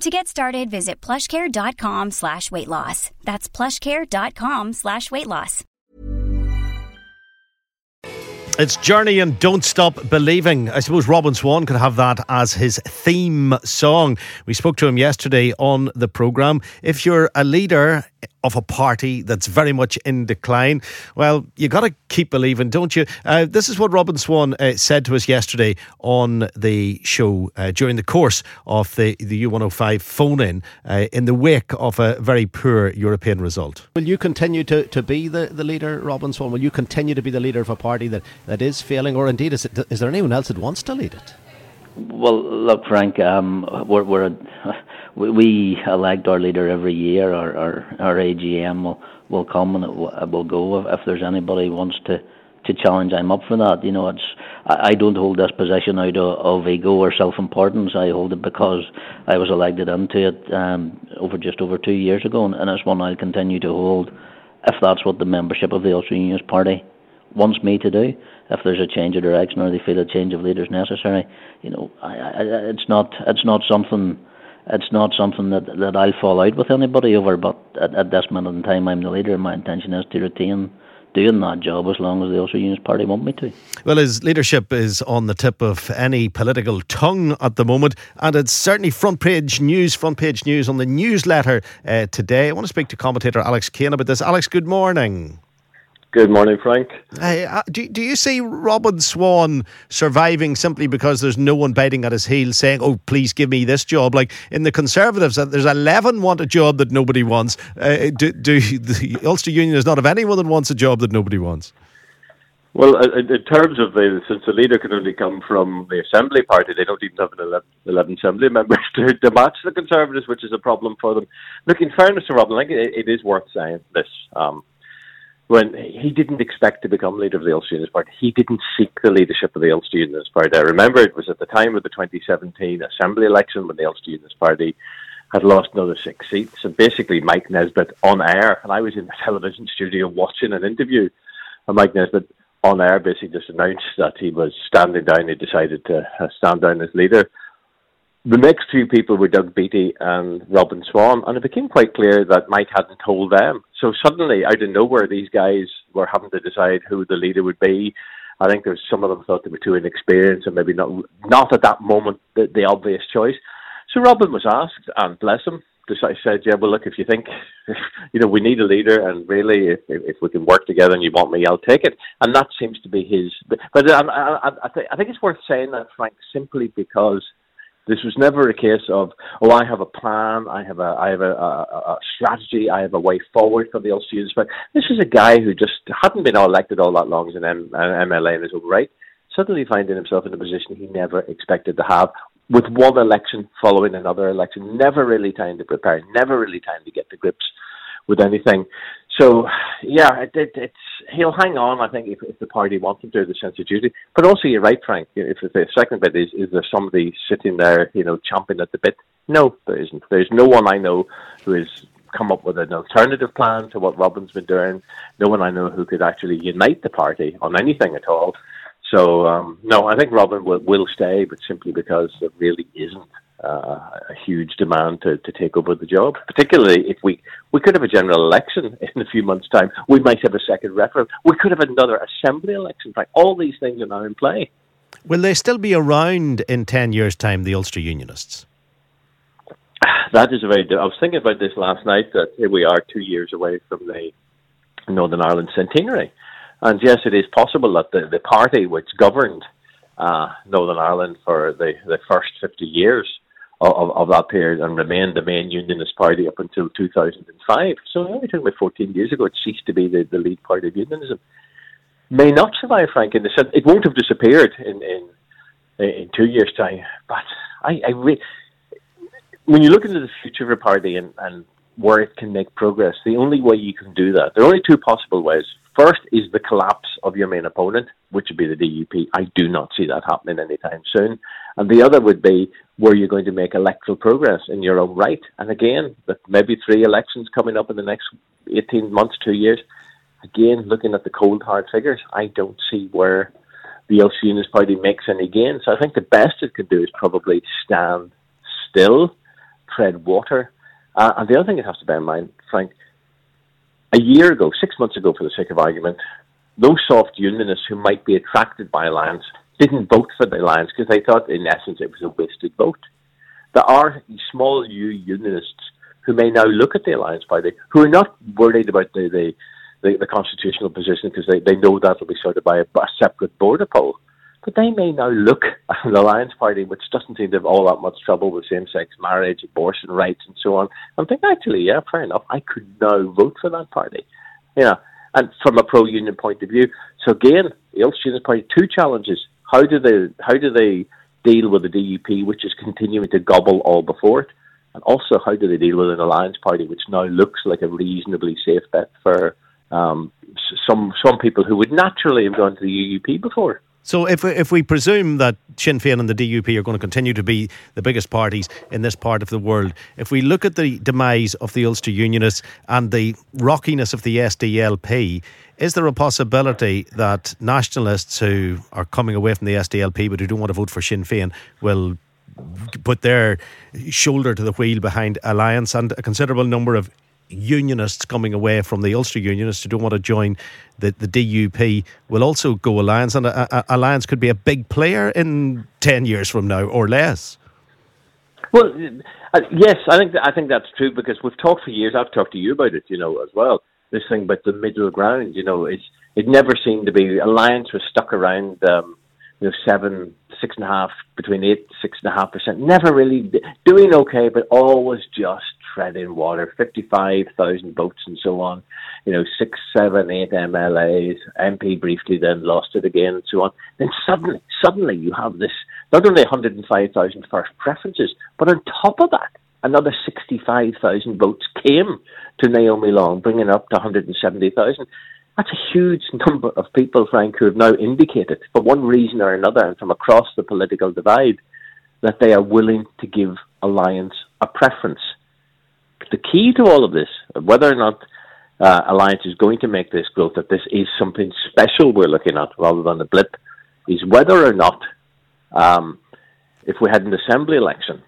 To get started, visit plushcare.com slash weight loss. That's plushcare.com slash weight loss. It's Journey and Don't Stop Believing. I suppose Robin Swann could have that as his theme song. We spoke to him yesterday on the programme. If you're a leader of a party that's very much in decline, well, you got to keep believing, don't you? Uh, this is what Robin Swann uh, said to us yesterday on the show uh, during the course of the, the U105 phone in uh, in the wake of a very poor European result. Will you continue to, to be the, the leader, Robin Swann? Will you continue to be the leader of a party that, that is failing, or indeed is, it, is there anyone else that wants to lead it? Well, look, Frank, um, we're, we're a, we elect our leader every year. Our our, our AGM will, will come and it will, it will go. If, if there's anybody who wants to, to challenge, I'm up for that. You know, it's I, I don't hold this position out of, of ego or self-importance. I hold it because I was elected into it um, over just over two years ago, and, and it's one I'll continue to hold if that's what the membership of the Ulster Unionist Party wants me to do if there's a change of direction or they feel a change of leader is necessary. You know, I, I, it's not it's not something it's not something that that I'll fall out with anybody over. But at, at this minute in time, I'm the leader, and my intention is to retain doing that job as long as the Ulster Unionist Party want me to. Well, his leadership is on the tip of any political tongue at the moment, and it's certainly front page news, front page news on the newsletter uh, today. I want to speak to commentator Alex Kane about this. Alex, good morning. Good morning, Frank. Uh, do, do you see Robin Swann surviving simply because there's no one biting at his heels saying, oh, please give me this job? Like in the Conservatives, uh, there's 11 want a job that nobody wants. Uh, do, do the Ulster Union is not of anyone that wants a job that nobody wants? Well, in terms of the, since the leader can only come from the Assembly Party, they don't even have an 11, 11 Assembly members to, to, match the Conservatives, which is a problem for them. Look, in fairness to Robin, I think it, it is worth saying this. Um, when he didn't expect to become leader of the Ulster Unionist Party. He didn't seek the leadership of the Ulster Unionist Party. I remember it was at the time of the 2017 Assembly election when the Ulster Unionist Party had lost another six seats, and basically Mike Nesbitt on air, and I was in the television studio watching an interview, and Mike Nesbitt on air basically just announced that he was standing down. He decided to uh, stand down as leader the next two people were Doug Beattie and Robin Swann, and it became quite clear that Mike hadn't told them. So suddenly, out of nowhere, these guys were having to decide who the leader would be. I think there's some of them thought they were too inexperienced and maybe not not at that moment the, the obvious choice. So Robin was asked, and bless him, I said, "Yeah, well, look, if you think, you know, we need a leader, and really, if, if we can work together, and you want me, I'll take it." And that seems to be his. But, I, I, I think it's worth saying that, Frank, simply because this was never a case of, oh, I have a plan, I have a, I have a, a, a strategy, I have a way forward for the Ulster But this is a guy who just hadn't been elected all that long as an, M- an MLA in his own right, suddenly finding himself in a position he never expected to have, with one election following another election, never really time to prepare, never really time to get to grips with anything. So, yeah, it, it, it's he'll hang on. I think if, if the party wants him to, the sense of duty. But also, you're right, Frank. If, if the second bit is, is there somebody sitting there, you know, chomping at the bit? No, there isn't. There's no one I know who has come up with an alternative plan to what Robin's been doing. No one I know who could actually unite the party on anything at all. So, um, no, I think Robin will, will stay, but simply because there really isn't a huge demand to, to take over the job. Particularly if we we could have a general election in a few months' time. We might have a second referendum. We could have another assembly election. Like all these things are now in play. Will they still be around in ten years' time? The Ulster Unionists. That is a very. I was thinking about this last night. That here we are, two years away from the Northern Ireland centenary. And yes, it is possible that the, the party which governed uh, Northern Ireland for the, the first 50 years of, of that period and remained the main unionist party up until 2005. So only talking about 14 years ago it ceased to be the, the lead party of unionism. May not survive, Frank, in the sense it won't have disappeared in, in, in two years' time. But I, I re- when you look into the future of a party and, and where it can make progress, the only way you can do that, there are only two possible ways. First is the collapse of your main opponent, which would be the DUP. I do not see that happening anytime soon. And the other would be where you're going to make electoral progress in your own right. And again, with maybe three elections coming up in the next 18 months, two years, again, looking at the cold hard figures, I don't see where the Ulster Unionist Party makes any gains. So I think the best it could do is probably stand still, tread water. Uh, and the other thing it has to bear in mind, Frank, a year ago, six months ago, for the sake of argument, those soft unionists who might be attracted by Alliance didn't vote for the Alliance because they thought, in essence, it was a wasted vote. There are small U unionists who may now look at the Alliance Party who are not worried about the, the, the, the constitutional position because they, they know that will be sorted by a, a separate border poll. But they may now look at the Alliance Party, which doesn't seem to have all that much trouble with same sex marriage, abortion rights, and so on, and think, actually, yeah, fair enough, I could now vote for that party. Yeah, and from a pro union point of view. So, again, the Ulster Unionist Party, two challenges. How do they, how do they deal with the DUP, which is continuing to gobble all before it? And also, how do they deal with an alliance party, which now looks like a reasonably safe bet for um, some some people who would naturally have gone to the UUP before? So if we, if we presume that Sinn Féin and the DUP are going to continue to be the biggest parties in this part of the world, if we look at the demise of the Ulster Unionists and the rockiness of the SDLP, is there a possibility that nationalists who are coming away from the SDLP but who don't want to vote for Sinn Féin will put their shoulder to the wheel behind Alliance and a considerable number of unionists coming away from the Ulster Unionists who don't want to join the, the DUP will also go Alliance, and a, a, Alliance could be a big player in 10 years from now or less. Well, uh, yes, I think I think that's true because we've talked for years. I've talked to you about it, you know, as well. This thing about the middle ground, you know, it's it never seemed to be. Alliance was stuck around, um, you know, seven, six and a half, between eight, six and a half percent. Never really doing okay, but always just treading water, 55,000 votes and so on, you know, six, seven, eight MLAs, MP briefly then lost it again and so on. Then suddenly, suddenly you have this, not only 105,000 first preferences, but on top of that, another 65,000 votes came to Naomi Long, bringing it up to 170,000. That's a huge number of people, Frank, who have now indicated, for one reason or another, and from across the political divide, that they are willing to give Alliance a preference the key to all of this, whether or not uh, Alliance is going to make this growth, that this is something special we're looking at rather than a blip, is whether or not, um, if we had an assembly election,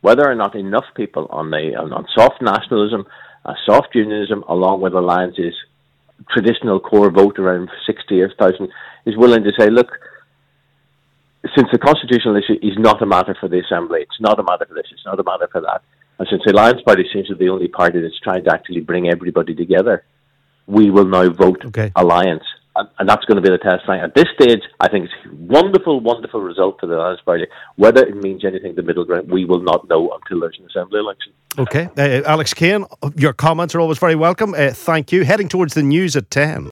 whether or not enough people on the on, soft nationalism, uh, soft unionism, along with Alliance's traditional core vote around 60,000, is willing to say, look, since the constitutional issue is not a matter for the Assembly, it's not a matter for this, it's not a matter for that, and since the Alliance Party seems to be the only party that's trying to actually bring everybody together, we will now vote okay. Alliance. And, and, that's going to be the test. At this stage, I think it's a wonderful, wonderful result for the Alliance Party. Whether it means anything the middle ground, we will not know until there's an Assembly election. Okay. Uh, Alex Kane, your comments are always very welcome. Uh, thank you. Heading towards the news at 10.